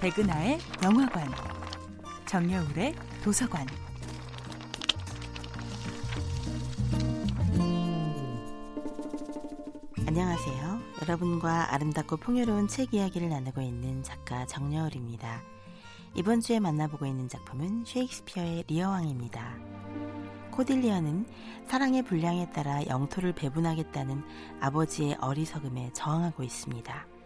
백은하의 영화관, 정여울의 도서관. 안녕하세요. 여러분과 아름답고 풍요로운 책 이야기를 나누고 있는 작가 정여울입니다. 이번 주에 만나보고 있는 작품은 셰익스피어의 리어왕입니다. 코딜리아는 사랑의 분량에 따라 영토를 배분하겠다는 아버지의 어리석음에 저항하고 있습니다.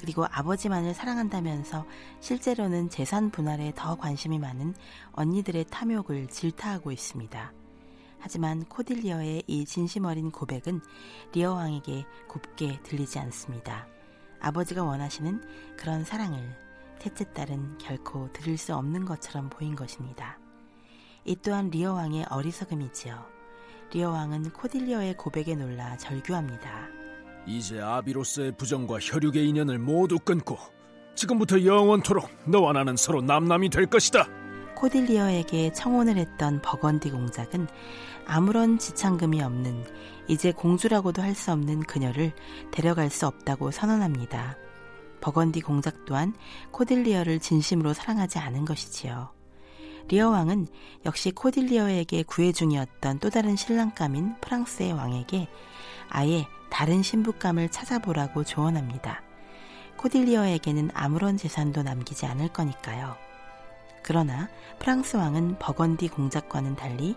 그리고 아버지만을 사랑한다면서 실제로는 재산 분할에 더 관심이 많은 언니들의 탐욕을 질타하고 있습니다. 하지만 코딜리어의 이 진심 어린 고백은 리어 왕에게 곱게 들리지 않습니다. 아버지가 원하시는 그런 사랑을 셋째 딸은 결코 들을 수 없는 것처럼 보인 것입니다. 이 또한 리어 왕의 어리석음이지요. 리어 왕은 코딜리어의 고백에 놀라 절규합니다. 이제 아비로서의 부정과 혈육의 인연을 모두 끊고 지금부터 영원토록 너와 나는 서로 남남이 될 것이다. 코딜리어에게 청혼을 했던 버건디 공작은 아무런 지참금이 없는 이제 공주라고도 할 수 없는 그녀를 데려갈 수 없다고 선언합니다. 버건디 공작 또한 코딜리어를 진심으로 사랑하지 않은 것이지요. 리어 왕은 역시 코딜리어에게 구애 중이었던 또 다른 신랑감인 프랑스의 왕에게 아예 다른 신부감을 찾아보라고 조언합니다. 코딜리어에게는 아무런 재산도 남기지 않을 거니까요. 그러나 프랑스 왕은 버건디 공작과는 달리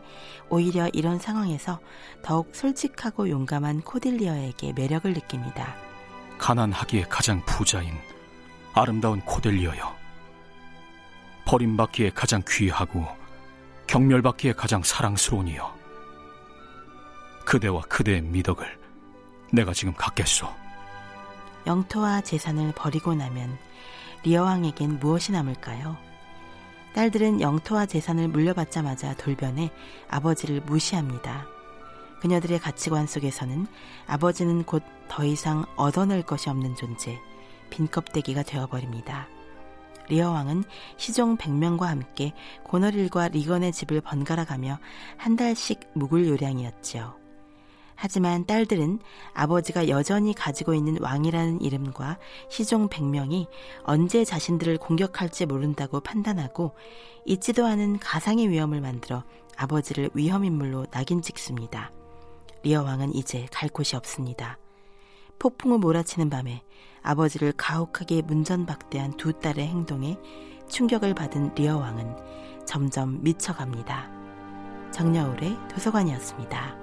오히려 이런 상황에서 더욱 솔직하고 용감한 코딜리어에게 매력을 느낍니다. 가난하기에 가장 부자인 아름다운 코델리어여. 버림받기에 가장 귀하고 경멸받기에 가장 사랑스러우니여. 그대와 그대의 미덕을 내가 지금 갖겠소. 영토와 재산을 버리고 나면 리어왕에겐 무엇이 남을까요? 딸들은 영토와 재산을 물려받자마자 돌변해 아버지를 무시합니다. 그녀들의 가치관 속에서는 아버지는 곧 더 이상 얻어낼 것이 없는 존재, 빈껍데기가 되어버립니다. 리어 왕은 시종 100명과 함께 고너릴과 리건의 집을 번갈아 가며 한 달씩 묵을 요량이었지요. 하지만 딸들은 아버지가 여전히 가지고 있는 왕이라는 이름과 시종 100명이 언제 자신들을 공격할지 모른다고 판단하고 잊지도 않은 가상의 위험을 만들어 아버지를 위험인물로 낙인 찍습니다. 리어 왕은 이제 갈 곳이 없습니다. 폭풍우 몰아치는 밤에 아버지를 가혹하게 문전박대한 두 딸의 행동에 충격을 받은 리어 왕은 점점 미쳐갑니다. 정여울의 도서관이었습니다.